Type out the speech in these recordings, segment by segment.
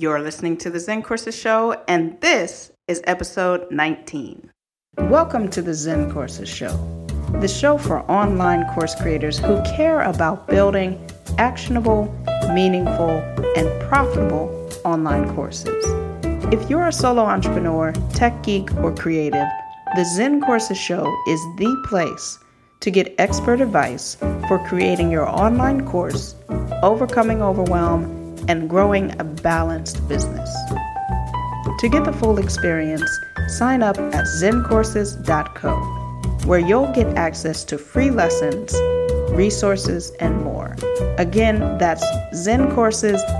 You're listening to the Zen Courses Show, and this is episode 19. Welcome to the Zen Courses Show, the show for online course creators who care about building actionable, meaningful, and profitable online courses. If you're a solo entrepreneur, tech geek, or creative, the Zen Courses Show is the place to get expert advice for creating your online course, overcoming overwhelm, and growing a balanced business. To get the full experience, sign up at zencourses.co, where you'll get access to free lessons, resources, and more. Again, that's zencourses.co.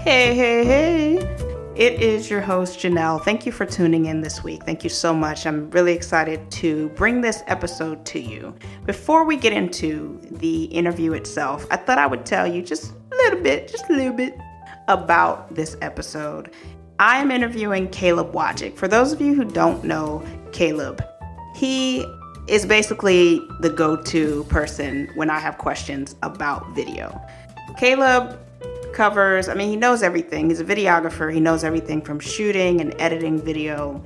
Hey, hey, hey. It is your host, Janelle. Thank you for tuning in this week. Thank you so much. I'm really excited to bring this episode to you. Before we get into the interview itself, I thought I would tell you just a little bit, just a little bit about this episode. I am interviewing Caleb Wojcik. For those of you who don't know Caleb, he is basically the go to person when I have questions about video. Caleb covers, I mean, he knows everything. He's a videographer, he knows everything from shooting and editing video.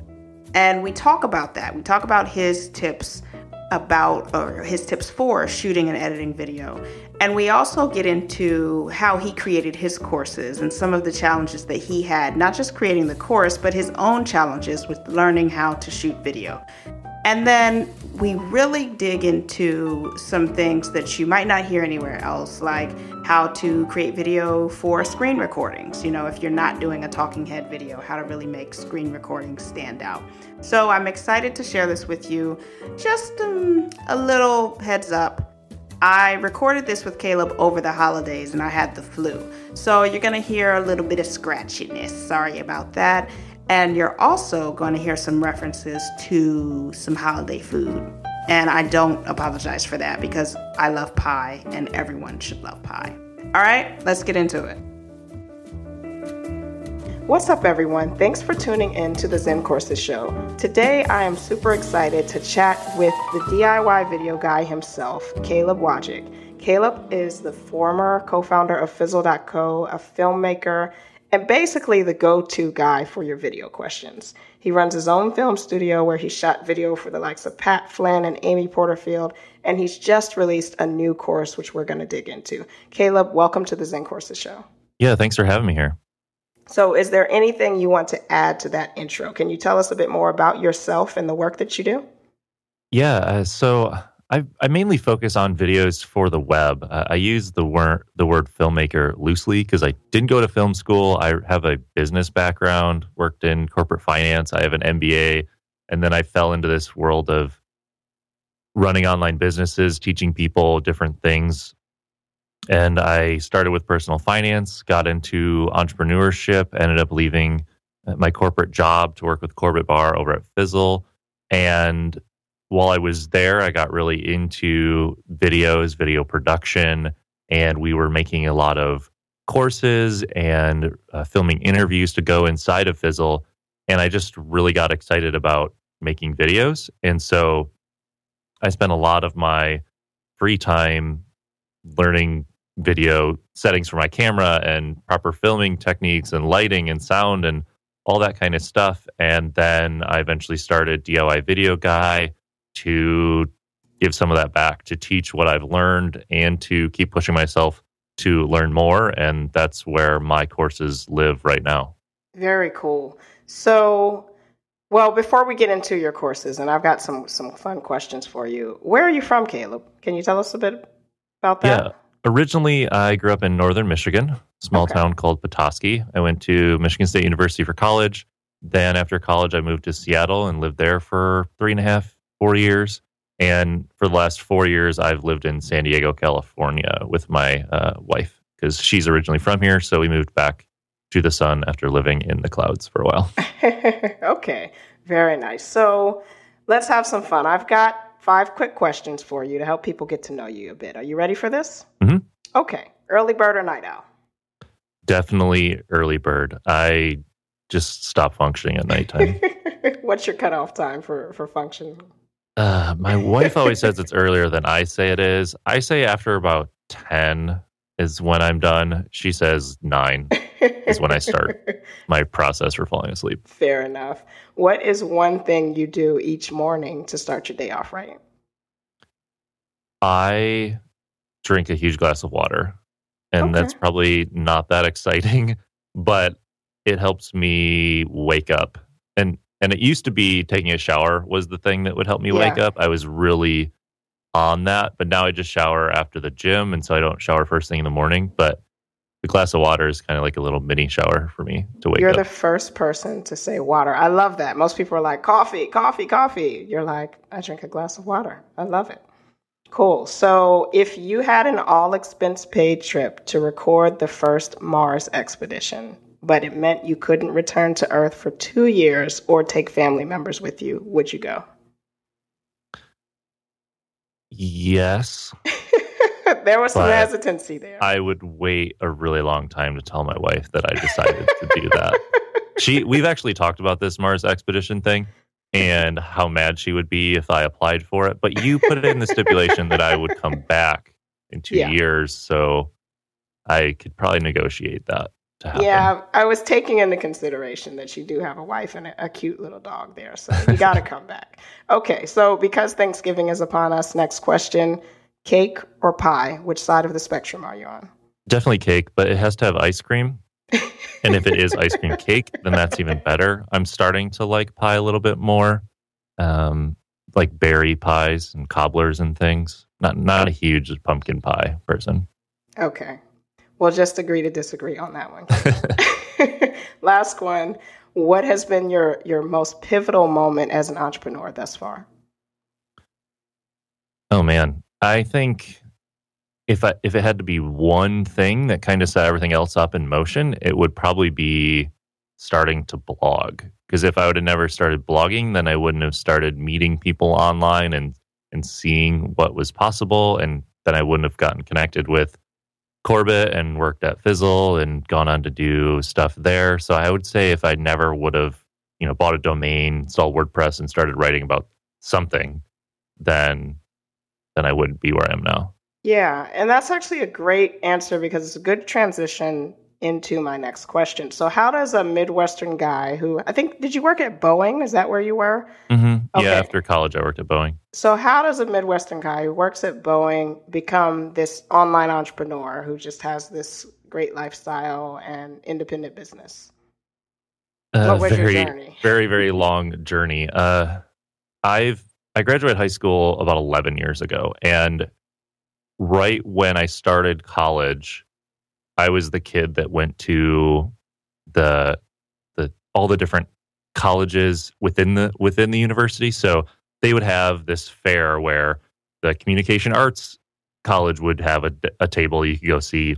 And we talk about that. We talk about his tips about, or his tips for shooting and editing video. And we also get into how he created his courses and some of the challenges that he had, not just creating the course, but his own challenges with learning how to shoot video. And then we really dig into some things that you might not hear anywhere else, like how to create video for screen recordings. You know, if you're not doing a talking head video, how to really make screen recordings stand out. So I'm excited to share this with you. Just um, a little heads up. I recorded this with Caleb over the holidays and I had the flu. So you're to hear a little bit of scratchiness. Sorry about that. And you're also going to hear some references to some holiday food. And I don't apologize for that because I love pie and everyone should love pie. All right, let's get into it. What's up, everyone? Thanks for tuning in to the Zen Courses Show. Today, I am super excited to chat with the DIY video guy himself, Caleb Wojcik. Caleb is the former co founder of Fizzle.co, a filmmaker, and basically the go to guy for your video questions. He runs his own film studio where he shot video for the likes of Pat Flynn and Amy Porterfield, and he's just released a new course, which we're going to dig into. Caleb, welcome to the Zen Courses Show. Yeah, thanks for having me here. So, is there anything you want to add to that intro? Can you tell us a bit more about yourself and the work that you do? Yeah, uh, so I, I mainly focus on videos for the web. Uh, I use the word the word filmmaker loosely because I didn't go to film school. I have a business background, worked in corporate finance. I have an MBA, and then I fell into this world of running online businesses, teaching people different things. And I started with personal finance, got into entrepreneurship, ended up leaving my corporate job to work with Corbett Barr over at Fizzle, and while I was there, I got really into videos, video production, and we were making a lot of courses and uh, filming interviews to go inside of Fizzle. And I just really got excited about making videos. And so I spent a lot of my free time learning video settings for my camera and proper filming techniques and lighting and sound and all that kind of stuff. And then I eventually started DIY Video Guy to give some of that back to teach what I've learned and to keep pushing myself to learn more. And that's where my courses live right now. Very cool. So, well, before we get into your courses, and I've got some some fun questions for you. Where are you from, Caleb? Can you tell us a bit about that? Yeah. Originally, I grew up in northern Michigan, small okay. town called Petoskey. I went to Michigan State University for college. Then, after college, I moved to Seattle and lived there for three and a half four years. And for the last four years, I've lived in San Diego, California with my uh, wife because she's originally from here. So we moved back to the sun after living in the clouds for a while. okay, very nice. So let's have some fun. I've got five quick questions for you to help people get to know you a bit. Are you ready for this? Mm-hmm. Okay. Early bird or night owl? Definitely early bird. I just stop functioning at nighttime. What's your cutoff time for, for functioning? Uh, my wife always says it's earlier than I say it is. I say after about 10 is when I'm done. She says 9 is when I start my process for falling asleep. Fair enough. What is one thing you do each morning to start your day off right? I drink a huge glass of water. And okay. that's probably not that exciting, but it helps me wake up. And and it used to be taking a shower was the thing that would help me yeah. wake up. I was really on that, but now I just shower after the gym and so I don't shower first thing in the morning, but the glass of water is kind of like a little mini shower for me to wake You're up. You're the first person to say water. I love that. Most people are like coffee, coffee, coffee. You're like, I drink a glass of water. I love it. Cool. So, if you had an all expense paid trip to record the first Mars expedition, but it meant you couldn't return to Earth for two years or take family members with you, would you go? Yes. there was some hesitancy there. I would wait a really long time to tell my wife that I decided to do that. She, we've actually talked about this Mars expedition thing and how mad she would be if I applied for it. But you put it in the stipulation that I would come back in two yeah. years, so I could probably negotiate that. Yeah, I was taking into consideration that you do have a wife and a, a cute little dog there, so you got to come back. Okay, so because Thanksgiving is upon us, next question: cake or pie? Which side of the spectrum are you on? Definitely cake, but it has to have ice cream and if it is ice cream cake, then that's even better. I'm starting to like pie a little bit more, um, like berry pies and cobblers and things. Not not a huge pumpkin pie person. Okay, we'll just agree to disagree on that one. Last one. What has been your your most pivotal moment as an entrepreneur thus far? Oh man, I think if I, if it had to be one thing that kind of set everything else up in motion, it would probably be starting to blog. Because if I would have never started blogging, then I wouldn't have started meeting people online and and seeing what was possible, and then I wouldn't have gotten connected with Corbett and worked at Fizzle and gone on to do stuff there. So I would say if I never would have, you know, bought a domain, installed WordPress, and started writing about something, then then I wouldn't be where I am now. Yeah, and that's actually a great answer because it's a good transition into my next question. So, how does a Midwestern guy who I think did you work at Boeing? Is that where you were? Mm-hmm. Okay. Yeah, after college, I worked at Boeing. So, how does a Midwestern guy who works at Boeing become this online entrepreneur who just has this great lifestyle and independent business? Uh, what was very, your journey? Very, very long journey. Uh, I've I graduated high school about 11 years ago, and right when I started college, I was the kid that went to the the all the different colleges within the within the university. So they would have this fair where the communication arts college would have a, a table you could go see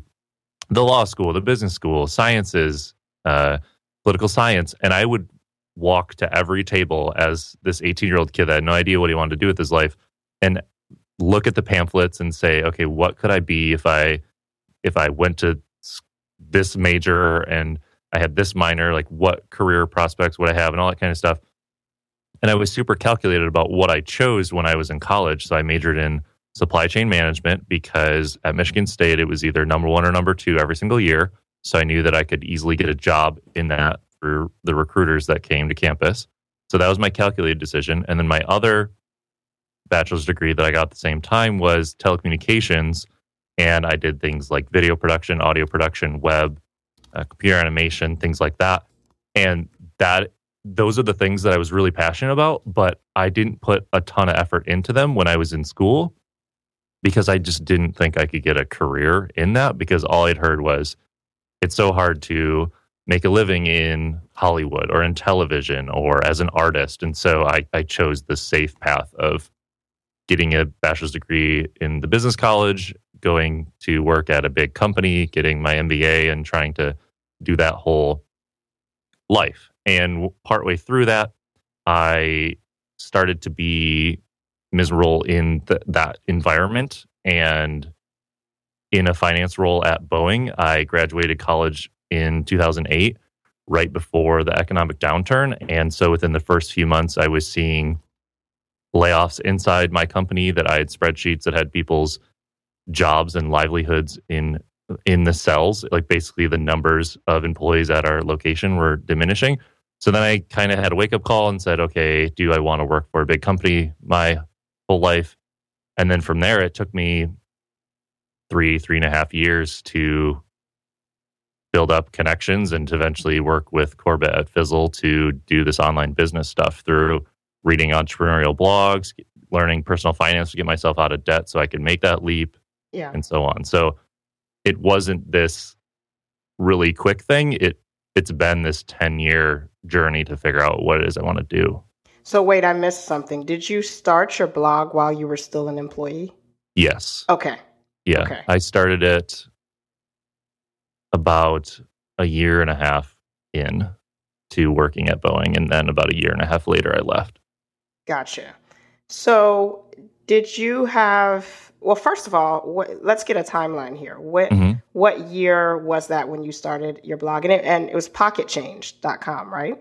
the law school, the business school, sciences, uh, political science, and I would walk to every table as this 18 year old kid that had no idea what he wanted to do with his life. And look at the pamphlets and say, okay, what could I be if I if I went to this major and I had this minor, like what career prospects would I have and all that kind of stuff. And I was super calculated about what I chose when I was in college. So I majored in supply chain management because at Michigan State it was either number one or number two every single year. So I knew that I could easily get a job in that through the recruiters that came to campus. So that was my calculated decision. And then my other bachelor's degree that I got at the same time was telecommunications. And I did things like video production, audio production, web, uh, computer animation, things like that. And that those are the things that I was really passionate about, but I didn't put a ton of effort into them when I was in school because I just didn't think I could get a career in that because all I'd heard was it's so hard to make a living in Hollywood or in television or as an artist. And so I, I chose the safe path of getting a bachelor's degree in the business college, going to work at a big company, getting my MBA, and trying to do that whole life. And partway through that, I started to be miserable in th- that environment and in a finance role at Boeing. I graduated college in 2008, right before the economic downturn. And so within the first few months, I was seeing layoffs inside my company that I had spreadsheets that had people's jobs and livelihoods in in the cells. Like basically, the numbers of employees at our location were diminishing. So then I kind of had a wake up call and said, okay, do I want to work for a big company my whole life? And then from there, it took me three, three and a half years to build up connections and to eventually work with Corbett at Fizzle to do this online business stuff through reading entrepreneurial blogs, learning personal finance to get myself out of debt so I could make that leap, yeah. and so on. So it wasn't this really quick thing. It it's been this 10 year journey to figure out what it is I want to do. So wait, I missed something. Did you start your blog while you were still an employee? Yes. Okay. Yeah. Okay. I started it about a year and a half in to working at Boeing. And then about a year and a half later, I left. Gotcha. So, did you have, well, first of all, what, let's get a timeline here. What, Mhm. what year was that when you started your blog? And it, and it was pocketchange.com, right?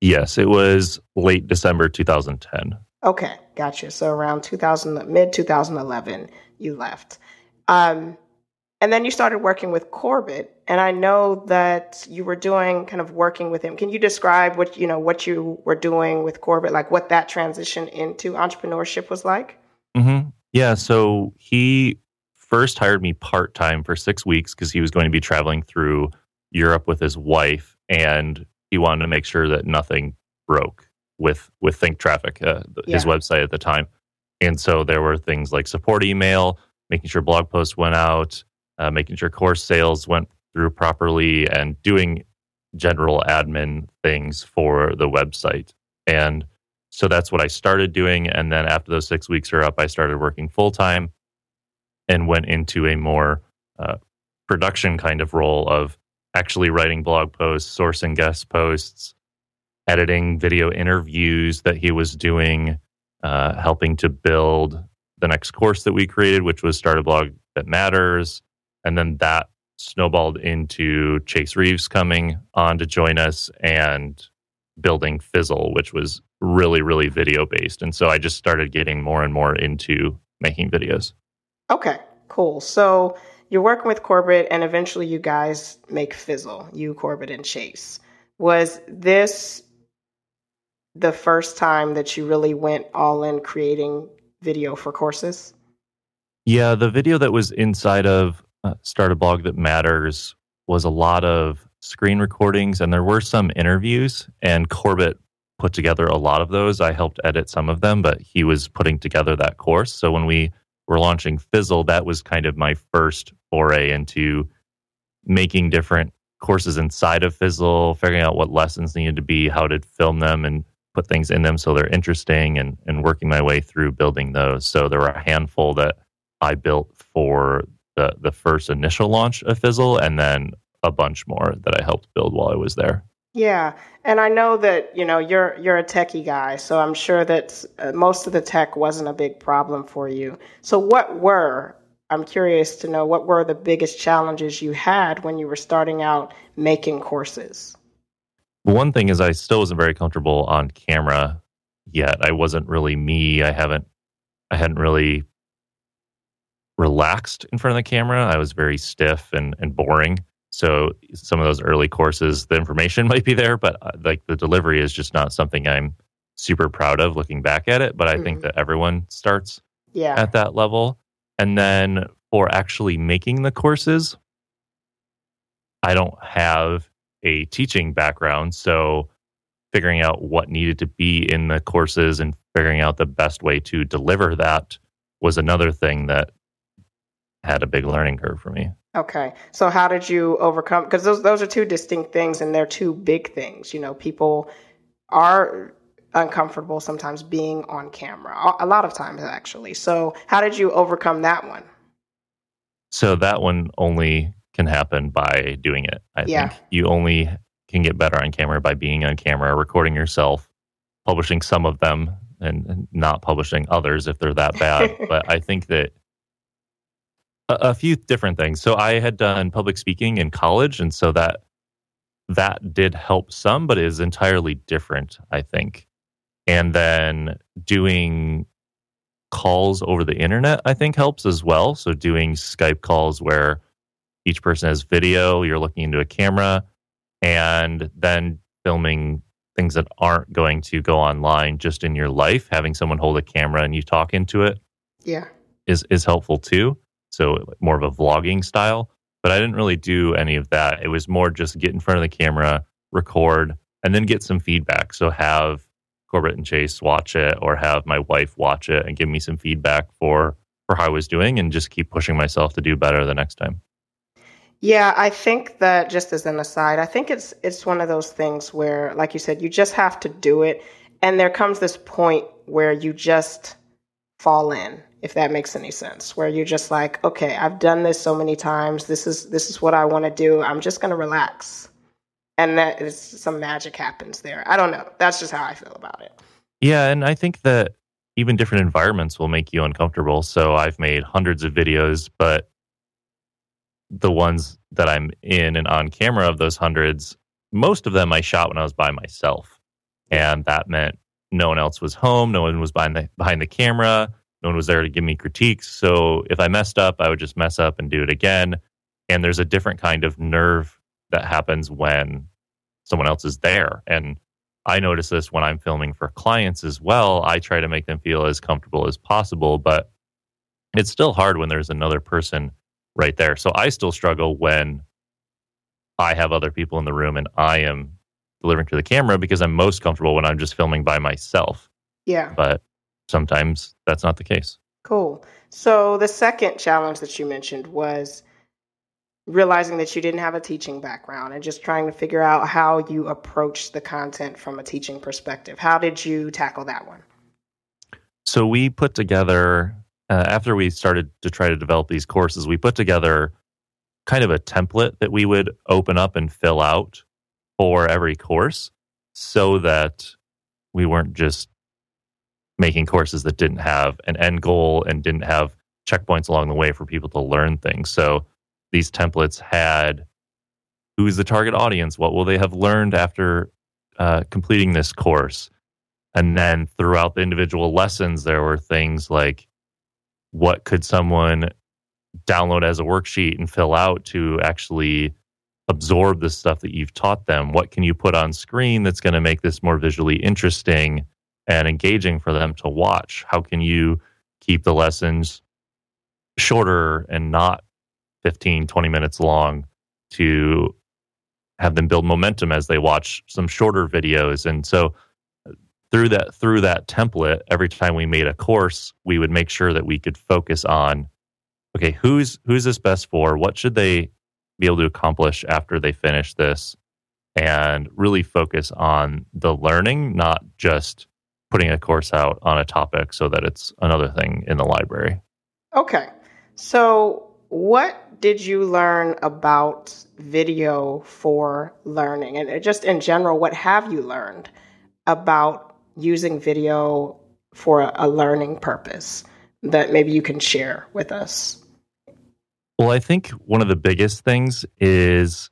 Yes, it was late December 2010. Okay, gotcha. So around 2000, mid 2011, you left. Um, and then you started working with Corbett, and I know that you were doing kind of working with him. Can you describe what you know what you were doing with Corbett, like what that transition into entrepreneurship was like? Hmm Yeah. So he first hired me part time for six weeks because he was going to be traveling through Europe with his wife, and he wanted to make sure that nothing broke with with Think Traffic, uh, th- his website at the time. And so there were things like support email, making sure blog posts went out, uh, making sure course sales went through properly, and doing general admin things for the website. And so that's what I started doing. And then after those six weeks are up, I started working full time and went into a more uh, production kind of role of actually writing blog posts, sourcing guest posts, editing video interviews that he was doing, uh, helping to build the next course that we created, which was Start a Blog That Matters. And then that snowballed into Chase Reeves coming on to join us and building Fizzle, which was really, really video based. And so I just started getting more and more into making videos. Okay, cool. So you're working with Corbett, and eventually you guys make Fizzle, you, Corbett, and Chase. Was this the first time that you really went all in creating video for courses? Yeah, the video that was inside of uh, Start a Blog That Matters was a lot of screen recordings, and there were some interviews, and Corbett put together a lot of those. I helped edit some of them, but he was putting together that course. So when we were launching Fizzle, that was kind of my first foray into making different courses inside of Fizzle, figuring out what lessons needed to be, how to film them, and put things in them so they're interesting, and, and working my way through building those. So there were a handful that I built for the the first initial launch of Fizzle, and then a bunch more that I helped build while I was there. Yeah, and I know that you know you're you're a techie guy, so I'm sure that uh, most of the tech wasn't a big problem for you. So what were I'm curious to know what were the biggest challenges you had when you were starting out making courses? One thing is I still wasn't very comfortable on camera yet. I wasn't really me. I haven't I hadn't really relaxed in front of the camera. I was very stiff and, and boring. So some of those early courses, the information might be there, but uh, like the delivery is just not something I'm super proud of looking back at it. But I think Mhm. that everyone starts Yeah. at that level. And then for actually making the courses, I don't have a teaching background. So figuring out what needed to be in the courses and figuring out the best way to deliver that was another thing that had a big learning curve for me. Okay. So how did you overcome because those those are two distinct things and they're two big things. You know, people are uncomfortable sometimes being on camera. A- A lot of times actually. So how did you overcome that one? So that one only can happen by doing it. I Yeah. think you only can get better on camera by being on camera, recording yourself, publishing some of them, and, and not publishing others if they're that bad. but I think that a, a few different things. So I had done public speaking in college, and so that that did help some, but it is entirely different. I think, and then doing calls over the internet, I think helps as well. So doing Skype calls where each person has video, you're looking into a camera, and then filming things that aren't going to go online just in your life, having someone hold a camera and you talk into it. Yeah. Is is helpful too. So more of a vlogging style. But I didn't really do any of that. It was more just get in front of the camera, record, and then get some feedback. So have Corbett and Chase watch it or have my wife watch it and give me some feedback for for how I was doing and just keep pushing myself to do better the next time. Yeah, I think that just as an aside, I think it's it's one of those things where like you said, you just have to do it and there comes this point where you just fall in, if that makes any sense, where you're just like, okay, I've done this so many times. This is this is what I want to do. I'm just going to relax. And that is some magic happens there. I don't know. That's just how I feel about it. Yeah, and I think that even different environments will make you uncomfortable. So I've made hundreds of videos, but the ones that I'm in and on camera of those hundreds, most of them I shot when I was by myself. And that meant no one else was home, no one was behind the behind the camera, no one was there to give me critiques. So if I messed up, I would just mess up and do it again. And there's a different kind of nerve that happens when someone else is there. And I notice this when I'm filming for clients as well. I try to make them feel as comfortable as possible, but it's still hard when there's another person right there. So I still struggle when I have other people in the room and I am delivering to the camera because I'm most comfortable when I'm just filming by myself. Yeah. But sometimes that's not the case. Cool. So the second challenge that you mentioned was realizing that you didn't have a teaching background and just trying to figure out how you approach the content from a teaching perspective. How did you tackle that one? So we put together uh, after we started to try to develop these courses, we put together kind of a template that we would open up and fill out for every course so that we weren't just making courses that didn't have an end goal and didn't have checkpoints along the way for people to learn things. So these templates had who is the target audience? What will they have learned after uh, completing this course? And then throughout the individual lessons, there were things like what could someone download as a worksheet and fill out to actually absorb the stuff that you've taught them? What can you put on screen that's going to make this more visually interesting and engaging for them to watch? How can you keep the lessons shorter and not 15, 20 minutes long to have them build momentum as they watch some shorter videos? And so through that through that template every time we made a course we would make sure that we could focus on okay who's who's this best for what should they be able to accomplish after they finish this and really focus on the learning not just putting a course out on a topic so that it's another thing in the library. Okay. So what did you learn about video for learning? And uh, just in general what have you learned about using video for a, learning purpose that maybe you can share with us? Well, I think one of the biggest things is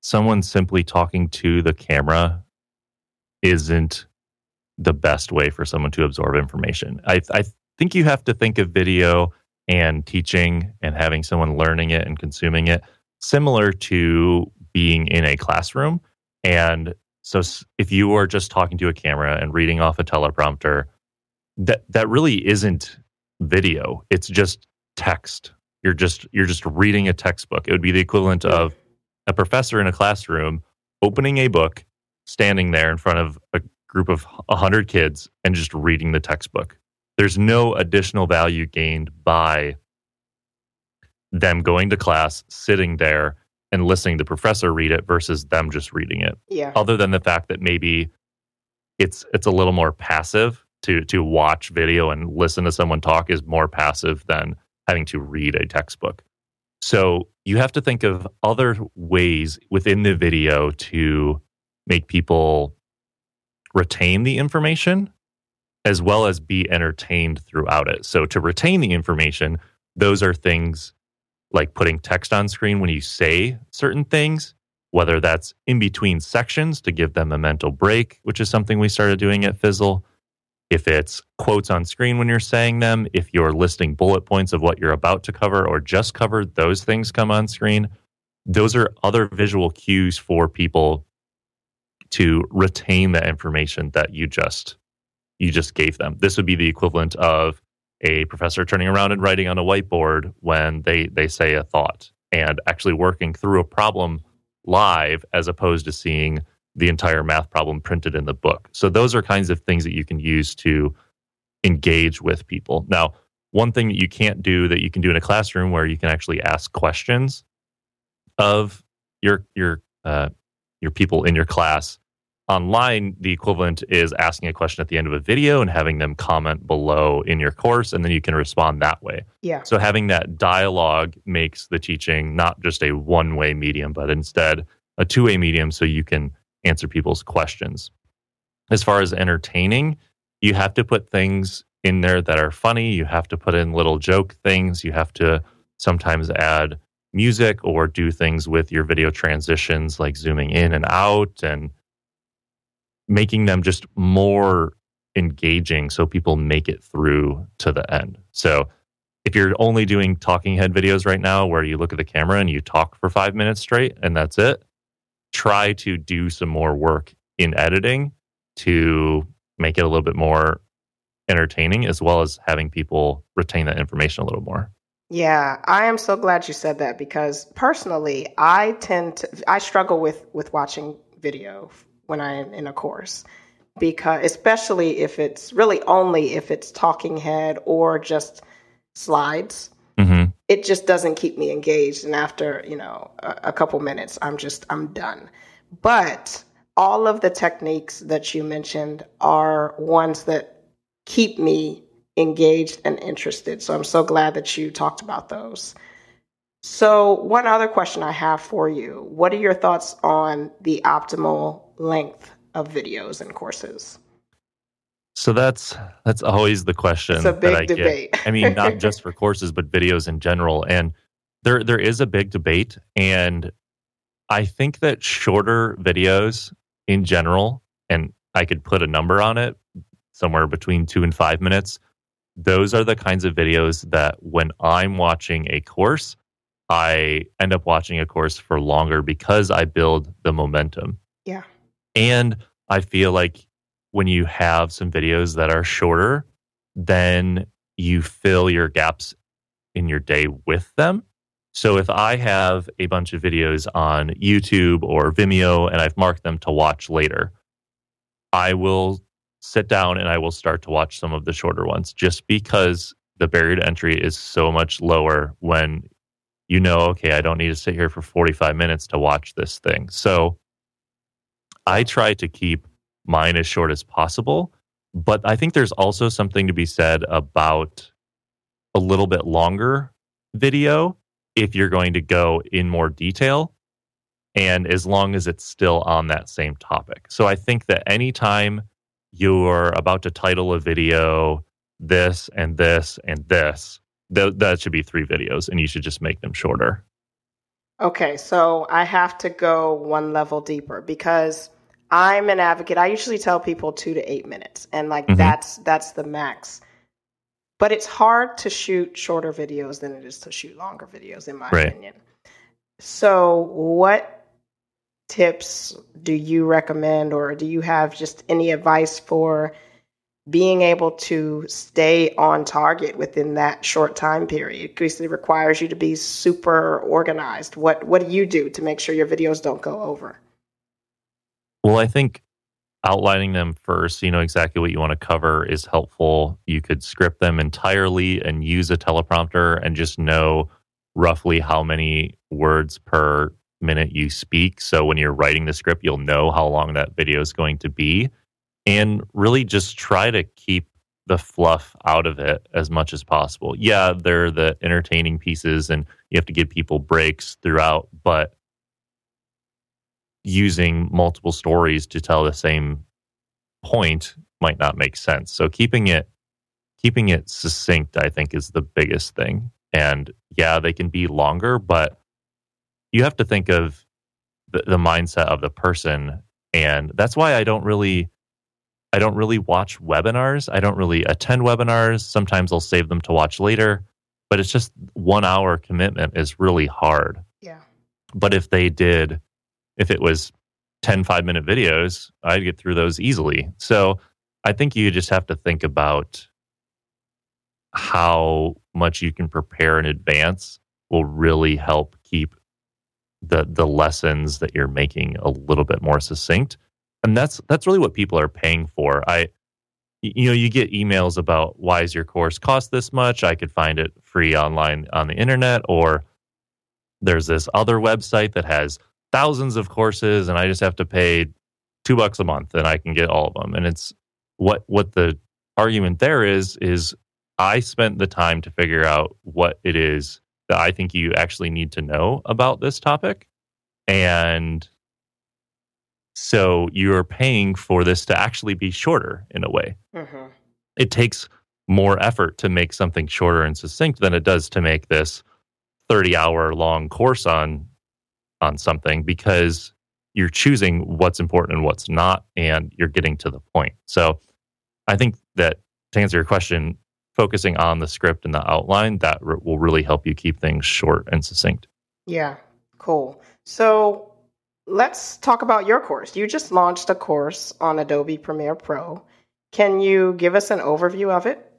someone simply talking to the camera isn't the best way for someone to absorb information. I, I think you have to think of video and teaching and having someone learning it and consuming it similar to being in a classroom. And so if you are just talking to a camera and reading off a teleprompter, that that really isn't video. It's just text. You're just you're just reading a textbook. It would be the equivalent of a professor in a classroom opening a book, standing there in front of a group of 100 kids and just reading the textbook. There's no additional value gained by them going to class, sitting there and listening to the professor read it versus them just reading it. Yeah. Other than the fact that maybe it's it's a little more passive to to watch video and listen to someone talk is more passive than having to read a textbook. So you have to think of other ways within the video to make people retain the information as well as be entertained throughout it. So to retain the information, those are things like putting text on screen when you say certain things, whether that's in between sections to give them a mental break, which is something we started doing at Fizzle, if it's quotes on screen when you're saying them, if you're listing bullet points of what you're about to cover or just covered, those things come on screen. Those are other visual cues for people to retain the information that you just you just gave them. This would be the equivalent of a professor turning around and writing on a whiteboard when they they say a thought and actually working through a problem live as opposed to seeing the entire math problem printed in the book. So those are kinds of things that you can use to engage with people. Now, one thing that you can't do that you can do in a classroom where you can actually ask questions of your your uh, your people in your class. Online the equivalent is asking a question at the end of a video and having them comment below in your course and then you can respond that way. Yeah. So having that dialogue makes the teaching not just a one way medium but instead a two way medium so you can answer people's questions. As far as entertaining you have to put things in there that are funny. You have to put in little joke things. You have to sometimes add music or do things with your video transitions like zooming in and out and making them just more engaging so people make it through to the end. So if you're only doing talking head videos right now where you look at the camera and you talk for 5 minutes straight and that's it, try to do some more work in editing to make it a little bit more entertaining as well as having people retain that information a little more. Yeah, I am so glad you said that because personally, I tend to I struggle with with watching video when I'm in a course because especially if it's really only if it's talking head or just slides mm-hmm. it just doesn't keep me engaged and after you know a, a couple minutes i'm just i'm done but all of the techniques that you mentioned are ones that keep me engaged and interested so i'm so glad that you talked about those so one other question i have for you what are your thoughts on the optimal length of videos and courses? So that's that's always the question. It's a big debate. Get. I mean, not just for courses, but videos in general. And there there is a big debate. And I think that shorter videos in general, and I could put a number on it, somewhere between two and five minutes. Those are the kinds of videos that when I'm watching a course, I end up watching a course for longer because I build the momentum. Yeah. And I feel like when you have some videos that are shorter, then you fill your gaps in your day with them. So if I have a bunch of videos on YouTube or Vimeo and I've marked them to watch later, I will sit down and I will start to watch some of the shorter ones just because the barrier to entry is so much lower when you know, okay, I don't need to sit here for 45 minutes to watch this thing. So I try to keep mine as short as possible. But I think there's also something to be said about a little bit longer video if you're going to go in more detail and as long as it's still on that same topic. So I think that anytime you're about to title a video this and this and this, th- that should be three videos and you should just make them shorter. Okay, so I have to go one level deeper because I'm an advocate. I usually tell people two to eight minutes, and like mm-hmm. that's that's the max. But it's hard to shoot shorter videos than it is to shoot longer videos, in my right. opinion. So, what tips do you recommend, or do you have just any advice for being able to stay on target within that short time period? Because it requires you to be super organized. What What do you do to make sure your videos don't go over? Well, I think outlining them first, you know exactly what you want to cover is helpful. You could script them entirely and use a teleprompter and just know roughly how many words per minute you speak. So when you're writing the script, you'll know how long that video is going to be. And really just try to keep the fluff out of it as much as possible. Yeah, there are the entertaining pieces and you have to give people breaks throughout, but using multiple stories to tell the same point might not make sense. So keeping it keeping it succinct I think is the biggest thing. And yeah, they can be longer, but you have to think of the, the mindset of the person and that's why I don't really I don't really watch webinars. I don't really attend webinars. Sometimes I'll save them to watch later, but it's just one hour commitment is really hard. Yeah. But if they did, if it was 10 five minute videos, I'd get through those easily. So I think you just have to think about how much you can prepare in advance will really help keep the the lessons that you're making a little bit more succinct. And that's that's really what people are paying for. I you know you get emails about why is your course cost this much? I could find it free online on the internet. Or there's this other website that has thousands of courses and i just have to pay two bucks a month and i can get all of them. And it's what what the argument there is is i spent the time to figure out what it is that I think you actually need to know about this topic. And so you're paying for this to actually be shorter in a way. Mm-hmm. It takes more effort to make something shorter and succinct than it does to make this 30 hour long course on on something because you're choosing what's important and what's not and you're getting to the point. So I think that to answer your question, focusing on the script and the outline, that r- will really help you keep things short and succinct. Yeah, cool. So let's talk about your course. You just launched a course on Adobe Premiere Pro. Can you give us an overview of it?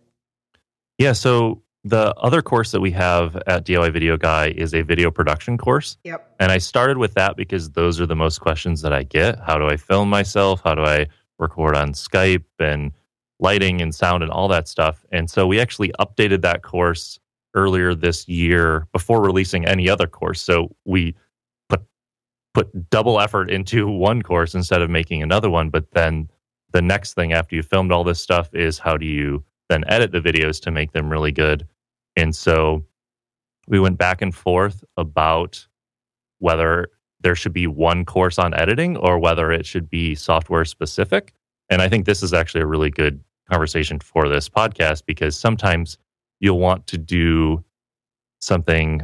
Yeah, so the other course that we have at DIY Video Guy is a video production course. Yep. And I started with that because those are the most questions that I get. How do I film myself? How do I record on Skype and lighting and sound and all that stuff. And so we actually updated that course earlier this year before releasing any other course. So we put put double effort into one course instead of making another one. But then the next thing after you filmed all this stuff is how do you then edit the videos to make them really good. And so we went back and forth about whether there should be one course on editing or whether it should be software specific. And I think this is actually a really good conversation for this podcast because sometimes you'll want to do something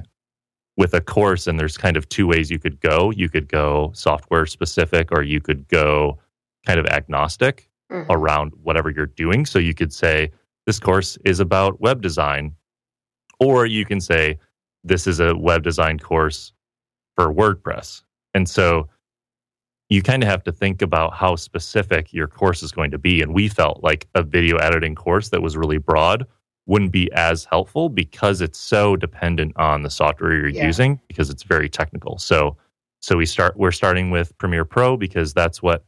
with a course and there's kind of two ways you could go. You could go software specific or you could go kind of agnostic mm-hmm. around whatever you're doing. So you could say, this course is about web design. Or you can say, this is a web design course for WordPress. And so you kind of have to think about how specific your course is going to be. And we felt like a video editing course that was really broad wouldn't be as helpful because it's so dependent on the software you're yeah. using because it's very technical. So so we start we're starting with Premiere Pro because that's what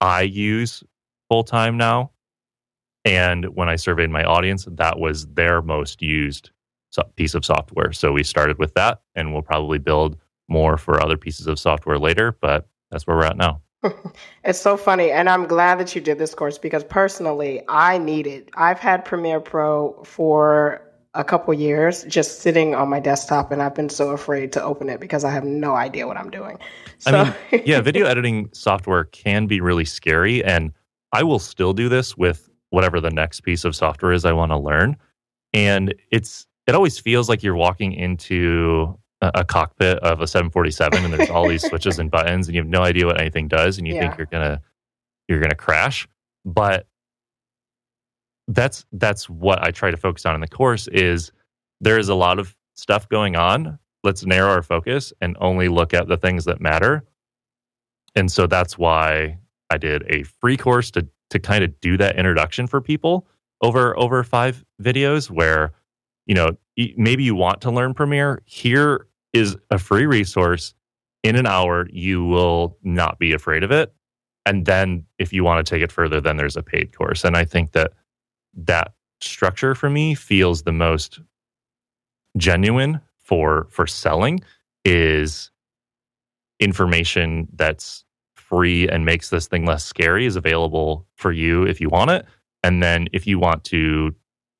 I use full time now. And when I surveyed my audience, that was their most used piece of software. So we started with that and we'll probably build more for other pieces of software later, but that's where we're at now. it's so funny. And I'm glad that you did this course because personally, I need it. I've had Premiere Pro for a couple years just sitting on my desktop and I've been so afraid to open it because I have no idea what I'm doing. So. I mean, yeah, video editing software can be really scary. And I will still do this with whatever the next piece of software is I want to learn. And it's, it always feels like you're walking into a, cockpit of a 747 and there's all these switches and buttons and you have no idea what anything does and you yeah. think you're gonna you're gonna crash. But that's that's what i try to focus on in the course is there is a lot of stuff going on. Let's narrow our focus and only look at the things that matter. And so that's why i did a free course to to kind of do that introduction for people over over five videos where you know maybe you want to learn premiere. Here is a free resource. In an hour, you will not be afraid of it. And then if you want to take it further, then there's a paid course. And I think that that structure for me feels the most genuine for for selling is information that's free and makes this thing less scary is available for you if you want it and then if you want to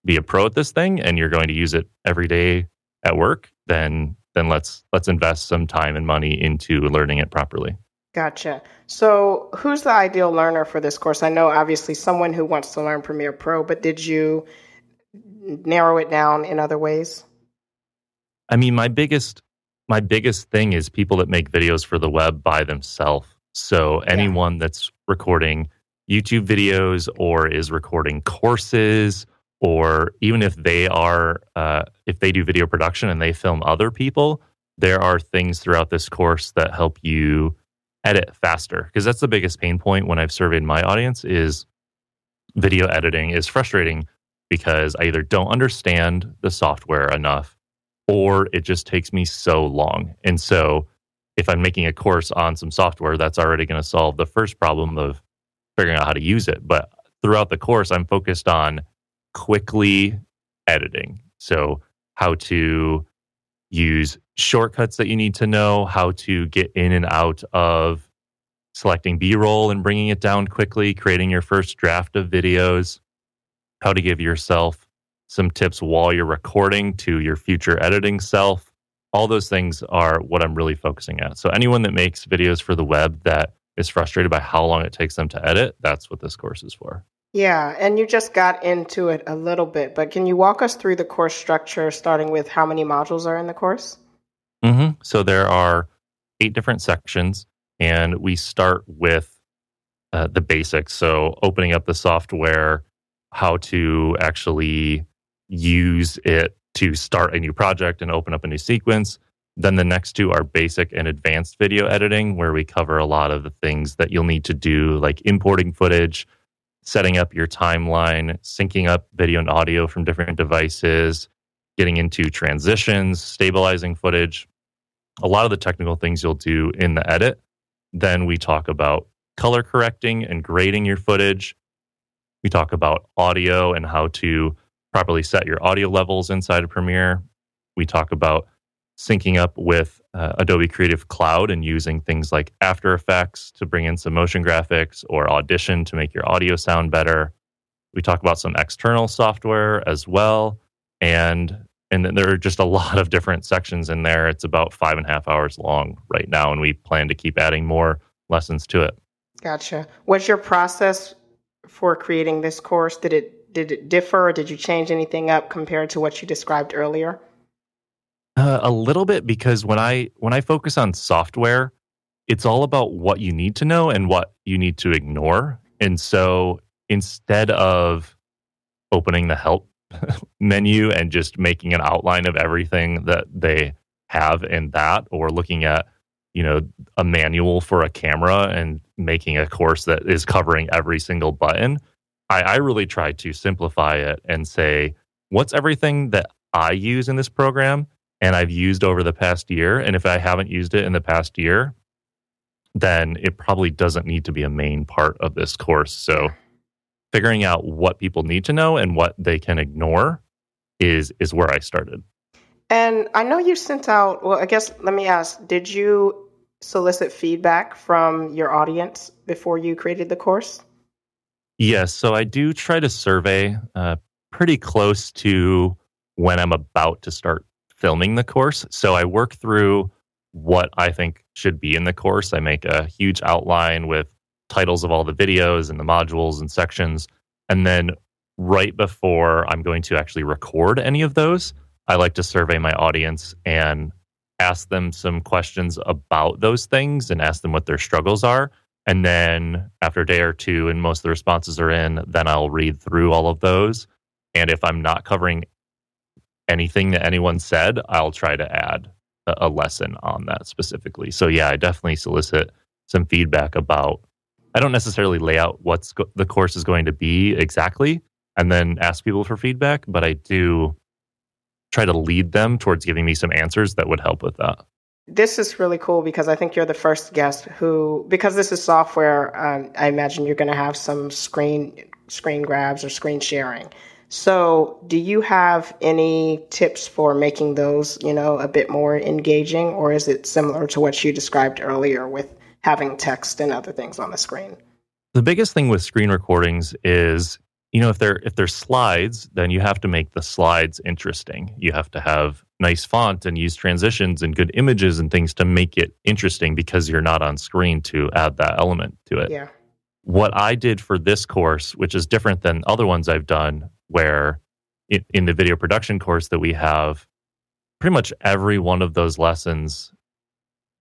be a pro at this thing and you're going to use it every day at work then then let's let's invest some time and money into learning it properly. Gotcha. So, who's the ideal learner for this course? I know obviously someone who wants to learn Premiere Pro, but did you narrow it down in other ways? I mean, my biggest my biggest thing is people that make videos for the web by themselves. So, anyone yeah. that's recording YouTube videos or is recording courses, or even if they are, uh, if they do video production and they film other people, there are things throughout this course that help you edit faster. Because that's the biggest pain point when I've surveyed my audience is video editing is frustrating because I either don't understand the software enough or it just takes me so long. And so if I'm making a course on some software, that's already going to solve the first problem of figuring out how to use it. But throughout the course, I'm focused on quickly editing. So, how to use shortcuts that you need to know, how to get in and out of selecting B roll and bringing it down quickly, creating your first draft of videos, how to give yourself some tips while you're recording to your future editing self. All those things are what I'm really focusing at. So, anyone that makes videos for the web that is frustrated by how long it takes them to edit, that's what this course is for. Yeah, and you just got into it a little bit, but can you walk us through the course structure, starting with how many modules are in the course? Mm-hmm. So there are eight different sections, and we start with uh, the basics. So opening up the software, how to actually use it to start a new project and open up a new sequence. Then the next two are basic and advanced video editing, where we cover a lot of the things that you'll need to do, like importing footage setting up your timeline, syncing up video and audio from different devices, getting into transitions, stabilizing footage, a lot of the technical things you'll do in the edit. Then we talk about color correcting and grading your footage. We talk about audio and how to properly set your audio levels inside of Premiere. We talk about syncing up with uh, Adobe Creative Cloud and using things like After Effects to bring in some motion graphics or Audition to make your audio sound better. We talk about some external software as well. And and there are just a lot of different sections in there. It's about five and a half hours long right now, and we plan to keep adding more lessons to it. Gotcha. What's your process for creating this course? Did it did it differ or did you change anything up compared to what you described earlier? Uh, a little bit because when I when I focus on software, it's all about what you need to know and what you need to ignore. And so instead of opening the help menu and just making an outline of everything that they have in that or looking at you know a manual for a camera and making a course that is covering every single button I, I really try to simplify it and say what's everything that i use in this program and I've used over the past year. And if I haven't used it in the past year, then it probably doesn't need to be a main part of this course. So figuring out what people need to know and what they can ignore is is where I started. And I know you sent out, well, I guess let me ask, did you solicit feedback from your audience before you created the course? Yes. So I do try to survey uh, pretty close to when I'm about to start filming the course. So I work through what I think should be in the course. I make a huge outline with titles of all the videos and the modules and sections. And then right before I'm going to actually record any of those, I like to survey my audience and ask them some questions about those things and ask them what their struggles are. And then after a day or two, and most of the responses are in, then I'll read through all of those. And if I'm not covering anything that anyone said, I'll try to add a, a lesson on that specifically. So yeah, I definitely solicit some feedback about. I don't necessarily lay out what's go- the course is going to be exactly, and then ask people for feedback, but I do try to lead them towards giving me some answers that would help with that. This is really cool because I think you're the first guest who, because this is software, um, I imagine you're going to have some screen screen grabs or screen sharing. So, do you have any tips for making those, you know, a bit more engaging, or is it similar to what you described earlier with having text and other things on the screen? The biggest thing with screen recordings is, you know, if they're if they're slides, then you have to make the slides interesting. You have to have nice font and use transitions and good images and things to make it interesting because you're not on screen to add that element to it. Yeah. What I did for this course, which is different than other ones I've done, where in, in the video production course that we have, pretty much every one of those lessons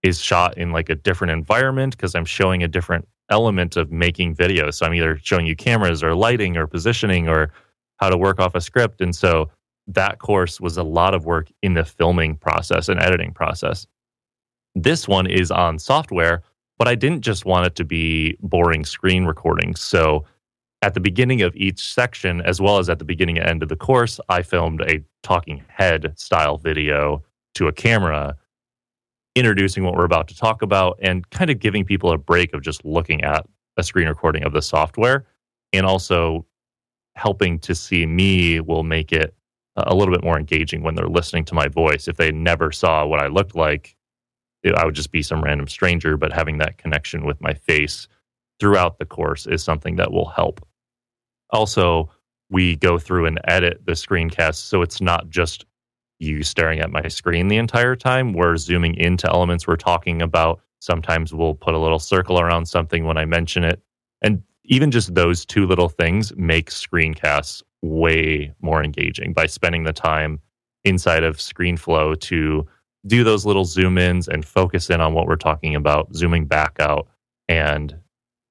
is shot in like a different environment because I'm showing a different element of making videos. So I'm either showing you cameras or lighting or positioning or how to work off a script. And so that course was a lot of work in the filming process and editing process. This one is on software, but I didn't just want it to be boring screen recordings. So at the beginning of each section, as well as at the beginning and end of the course, I filmed a talking head style video to a camera, introducing what we're about to talk about and kind of giving people a break of just looking at a screen recording of the software and also helping to see me will make it a little bit more engaging when they're listening to my voice. If they never saw what I looked like, I would just be some random stranger, but having that connection with my face throughout the course is something that will help. Also, we go through and edit the screencast so it's not just you staring at my screen the entire time. We're zooming into elements we're talking about. Sometimes we'll put a little circle around something when I mention it. And even just those two little things make screencasts way more engaging by spending the time inside of ScreenFlow to do those little zoom ins and focus in on what we're talking about, zooming back out and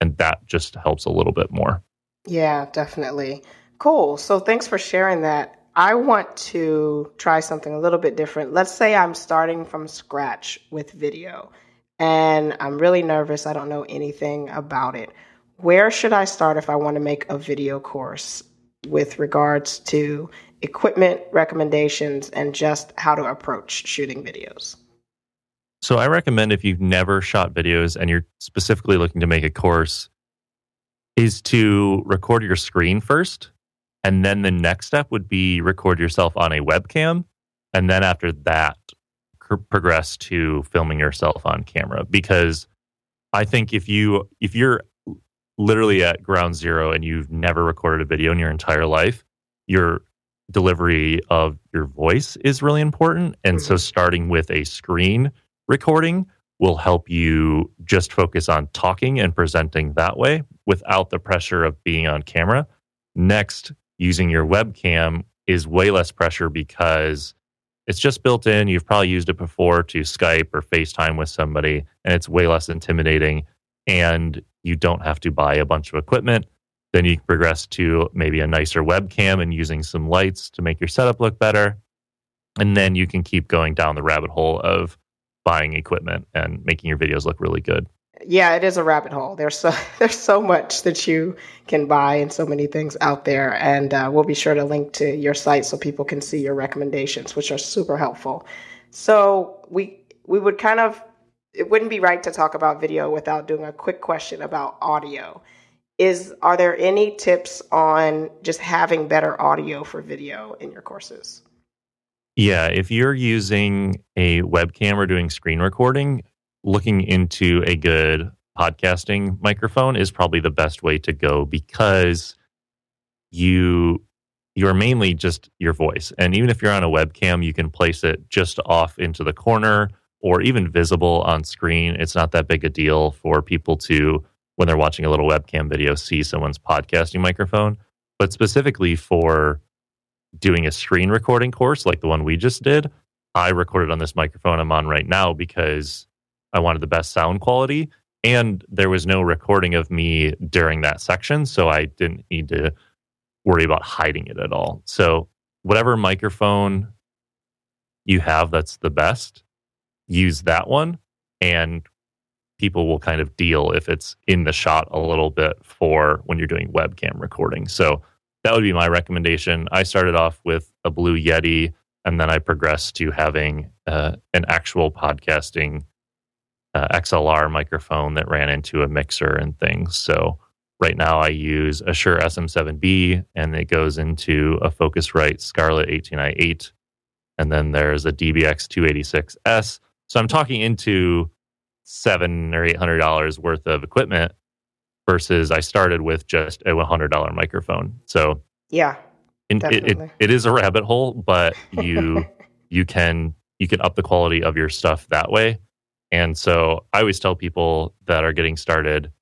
and that just helps a little bit more. Yeah, definitely. Cool. So thanks for sharing that. I want to try something a little bit different. Let's say I'm starting from scratch with video and I'm really nervous. I don't know anything about it. Where should I start if I want to make a video course with regards to equipment recommendations and just how to approach shooting videos? So I recommend if you've never shot videos and you're specifically looking to make a course, is to record your screen first. And then the next step would be record yourself on a webcam. And then after that, progress to filming yourself on camera. Because I think if you if you're literally at ground zero and you've never recorded a video in your entire life, your delivery of your voice is really important. And so mm-hmm. starting with a screen recording will help you just focus on talking and presenting that way without the pressure of being on camera. Next, using your webcam is way less pressure because it's just built in. You've probably used it before to Skype or FaceTime with somebody, and it's way less intimidating. And you don't have to buy a bunch of equipment. Then you can progress to maybe a nicer webcam and using some lights to make your setup look better. And then you can keep going down the rabbit hole of buying equipment and making your videos look really good. Yeah, it is a rabbit hole. There's so there's so much that you can buy and so many things out there, and uh, we'll be sure to link to your site so people can see your recommendations, which are super helpful. So we we would kind of it wouldn't be right to talk about video without doing a quick question about audio. Is are there any tips on just having better audio for video in your courses? Yeah, if you're using a webcam or doing screen recording, looking into a good podcasting microphone is probably the best way to go because you you're mainly just your voice. And even if you're on a webcam, you can place it just off into the corner or even visible on screen. It's not that big a deal for people to when they're watching a little webcam video see someone's podcasting microphone. But specifically for doing a screen recording course like the one we just did, I recorded on this microphone I'm on right now because I wanted the best sound quality. And there was no recording of me during that section. So I didn't need to worry about hiding it at all. So, whatever microphone you have that's the best, use that one. And people will kind of deal if it's in the shot a little bit for when you're doing webcam recording. So, that would be my recommendation. I started off with a Blue Yeti, and then I progressed to having uh, an actual podcasting uh, XLR microphone that ran into a mixer and things. So right now I use a Shure SM7B, and it goes into a Focusrite Scarlett 18i8, and then there's a DBX 286S. So I'm talking into seven or eight hundred dollars worth of equipment versus I started with just a $100 microphone. So yeah, it, it, it is a rabbit hole, but you you can you can up the quality of your stuff that way. And so I always tell people that are getting started,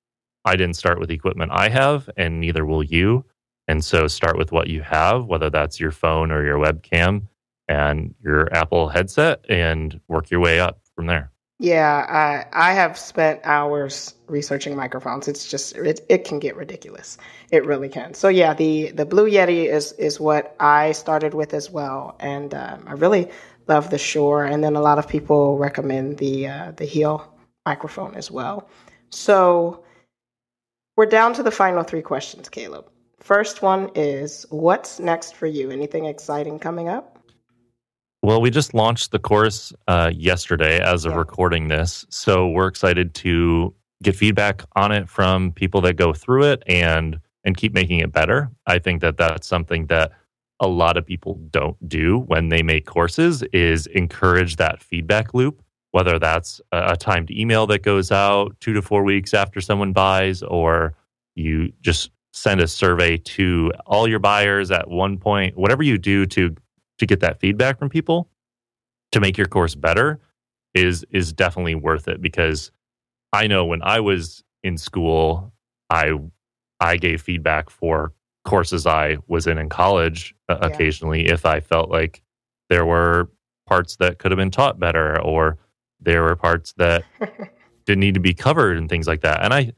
I didn't start with equipment I have, and neither will you. And so start with what you have, whether that's your phone or your webcam and your Apple headset, and work your way up from there. Yeah, I I have spent hours researching microphones. It's just it, it can get ridiculous. It really can. So yeah, the the Blue Yeti is is what I started with as well, and um, I really love the Shure. And then a lot of people recommend the uh, the Heil microphone as well. So we're down to the final three questions, Caleb. First one is what's next for you? Anything exciting coming up? Well, we just launched the course uh, yesterday as of yeah. recording this. So we're excited to get feedback on it from people that go through it and and keep making it better. I think that that's something that a lot of people don't do when they make courses is encourage that feedback loop whether that's a timed email that goes out 2 to 4 weeks after someone buys or you just send a survey to all your buyers at one point whatever you do to to get that feedback from people to make your course better is is definitely worth it because I know when I was in school, I I gave feedback for courses I was in in college uh, yeah. occasionally if I felt like there were parts that could have been taught better or there were parts that didn't need to be covered and things like that. And I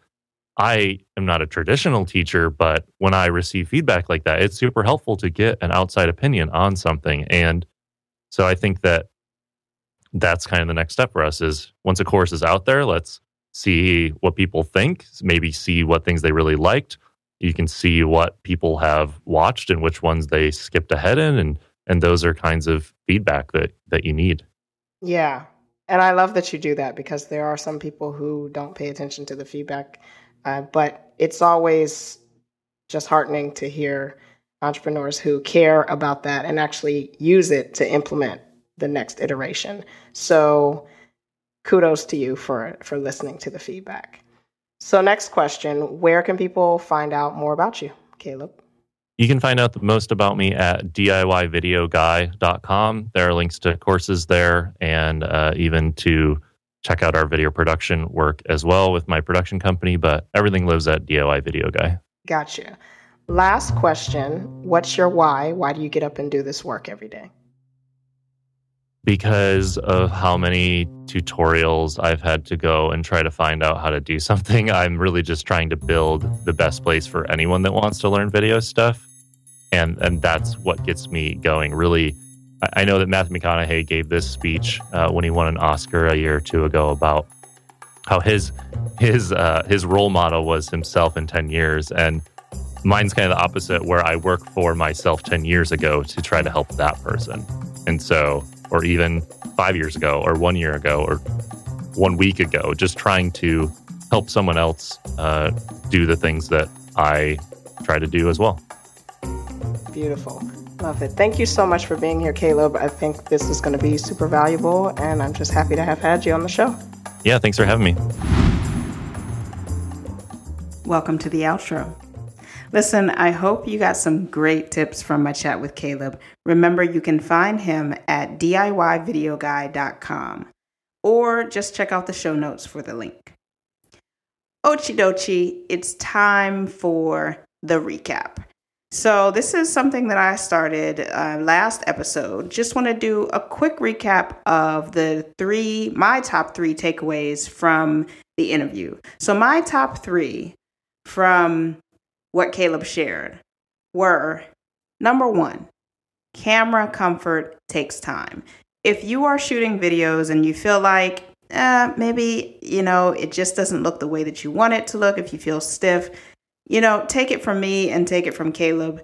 I am not a traditional teacher, but when I receive feedback like that, it's super helpful to get an outside opinion on something. And so I think that that's kind of the next step for us is once a course is out there, let's see what people think, maybe see what things they really liked. You can see what people have watched and which ones they skipped ahead in and and those are kinds of feedback that that you need. Yeah. And I love that you do that because there are some people who don't pay attention to the feedback uh, but it's always just heartening to hear entrepreneurs who care about that and actually use it to implement the next iteration. So kudos to you for for listening to the feedback. So next question, where can people find out more about you, Caleb? You can find out the most about me at DIYvideoguy.com. There are links to courses there and uh, even to check out our video production work as well with my production company, but everything lives at DIY Video Guy. Gotcha. Last question What's your why? Why do you get up and do this work every day? Because of how many tutorials I've had to go and try to find out how to do something, I'm really just trying to build the best place for anyone that wants to learn video stuff. And, and that's what gets me going. Really, I know that Matthew McConaughey gave this speech uh, when he won an Oscar a year or two ago about how his his uh, his role model was himself in ten years, and mine's kind of the opposite, where I work for myself ten years ago to try to help that person, and so, or even five years ago, or one year ago, or one week ago, just trying to help someone else uh, do the things that I try to do as well. Beautiful. Love it. Thank you so much for being here, Caleb. I think this is going to be super valuable, and I'm just happy to have had you on the show. Yeah, thanks for having me. Welcome to the outro. Listen, I hope you got some great tips from my chat with Caleb. Remember, you can find him at DIYvideoguy.com or just check out the show notes for the link. Ochi dochi, it's time for the recap. So, this is something that I started uh, last episode. Just want to do a quick recap of the three, my top three takeaways from the interview. So, my top three from what Caleb shared were number one, camera comfort takes time. If you are shooting videos and you feel like eh, maybe, you know, it just doesn't look the way that you want it to look, if you feel stiff, you know, take it from me and take it from Caleb.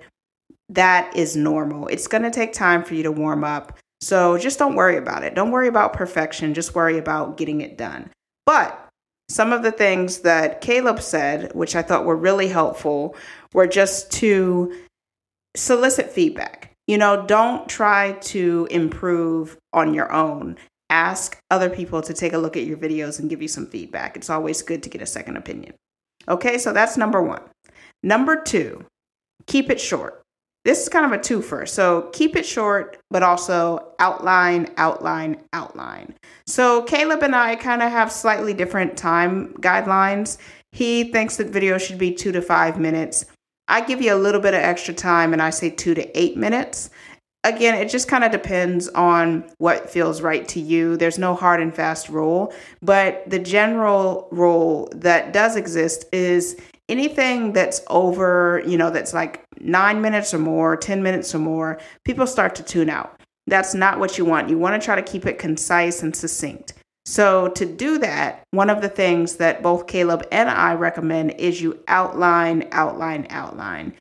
That is normal. It's going to take time for you to warm up. So just don't worry about it. Don't worry about perfection. Just worry about getting it done. But some of the things that Caleb said, which I thought were really helpful, were just to solicit feedback. You know, don't try to improve on your own. Ask other people to take a look at your videos and give you some feedback. It's always good to get a second opinion. Okay, so that's number one. Number two, keep it short. This is kind of a twofer. So keep it short, but also outline, outline, outline. So Caleb and I kind of have slightly different time guidelines. He thinks that video should be two to five minutes. I give you a little bit of extra time and I say two to eight minutes. again, it just kind of depends on what feels right to you. There's no hard and fast rule, but the general rule that does exist is anything that's over, you know, that's like nine minutes or more, 10 minutes or more, people start to tune out. That's not what you want. You want to try to keep it concise and succinct. So, to do that, one of the things that both Caleb and I recommend is you outline, outline, outline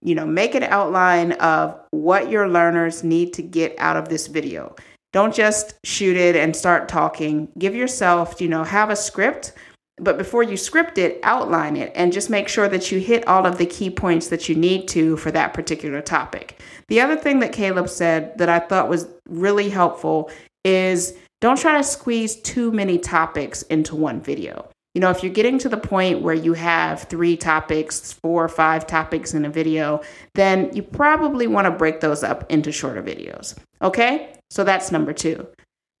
you know, make an outline of what your learners need to get out of this video. Don't just shoot it and start talking. Give yourself, you know, have a script, but before you script it, outline it and just make sure that you hit all of the key points that you need to for that particular topic. The other thing that Caleb said that I thought was really helpful is don't try to squeeze too many topics into one video. You know, if you're getting to the point where you have three topics, four or five topics in a video, then you probably want to break those up into shorter videos. Okay? So that's number two.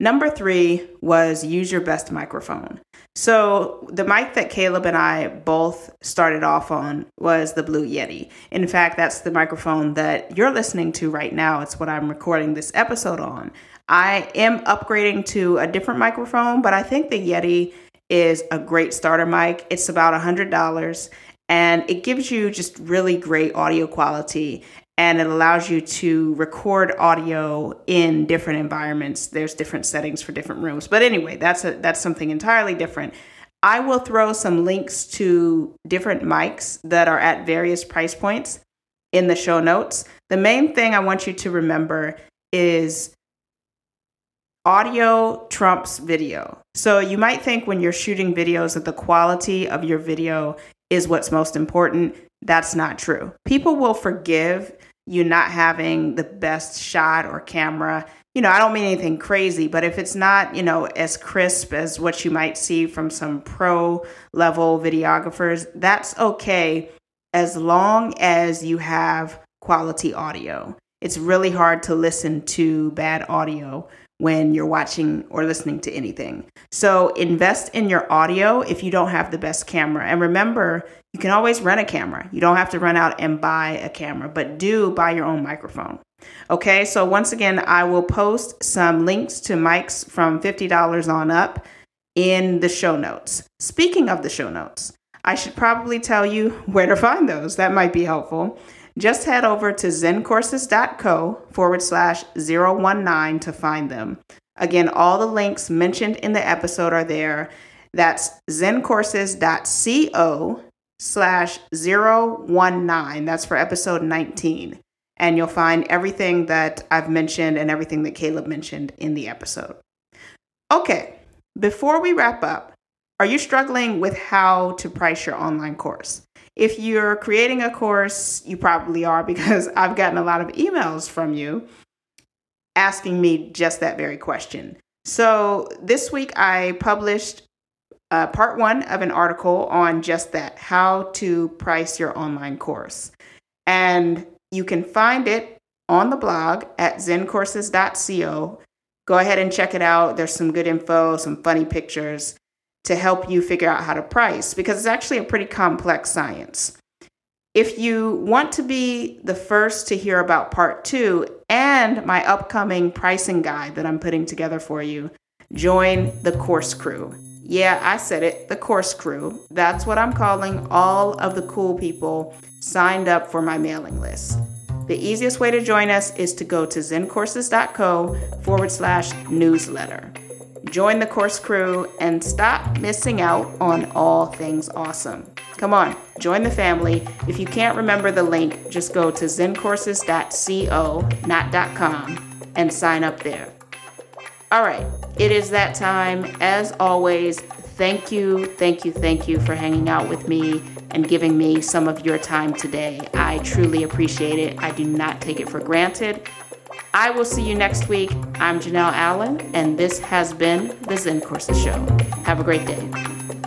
Number three was use your best microphone. So, the mic that Caleb and I both started off on was the Blue Yeti. In fact, that's the microphone that you're listening to right now. It's what I'm recording this episode on. I am upgrading to a different microphone, but I think the Yeti is a great starter mic. It's about $100 and it gives you just really great audio quality and it allows you to record audio in different environments. There's different settings for different rooms. But anyway, that's a that's something entirely different. I will throw some links to different mics that are at various price points in the show notes. The main thing I want you to remember is audio trumps video. So you might think when you're shooting videos that the quality of your video is what's most important. That's not true. People will forgive you not having the best shot or camera. You know, I don't mean anything crazy, but if it's not, you know, as crisp as what you might see from some pro level videographers, that's okay as long as you have quality audio. It's really hard to listen to bad audio when you're watching or listening to anything. So invest in your audio if you don't have the best camera. And remember, you can always rent a camera. You don't have to run out and buy a camera, but do buy your own microphone. Okay, so once again, I will post some links to mics from $50 on up in the show notes. Speaking of the show notes, I should probably tell you where to find those. That might be helpful. Just head over to zencourses.co forward slash 019 to find them. Again, all the links mentioned in the episode are there. That's zencourses.co slash 019. That's for episode 19. And you'll find everything that I've mentioned and everything that Caleb mentioned in the episode. Okay, before we wrap up, are you struggling with how to price your online course? If you're creating a course, you probably are because I've gotten a lot of emails from you asking me just that very question. So this week I published uh, part one of an article on just that how to price your online course. And you can find it on the blog at zencourses.co. Go ahead and check it out. There's some good info, some funny pictures to help you figure out how to price because it's actually a pretty complex science. If you want to be the first to hear about part two and my upcoming pricing guide that I'm putting together for you, join the course crew. Yeah, I said it, the course crew. That's what I'm calling all of the cool people signed up for my mailing list. The easiest way to join us is to go to zencourses.co forward slash newsletter join the course crew, and stop missing out on all things awesome. Come on, join the family. If you can't remember the link, just go to zencourses.co, not .com, and sign up there. All right, it is that time. As always, thank you, thank you, thank you for hanging out with me and giving me some of your time today. I truly appreciate it. I do not take it for granted. I will see you next week. I'm Janelle Allen, and this has been the Zen Courses Show. Have a great day.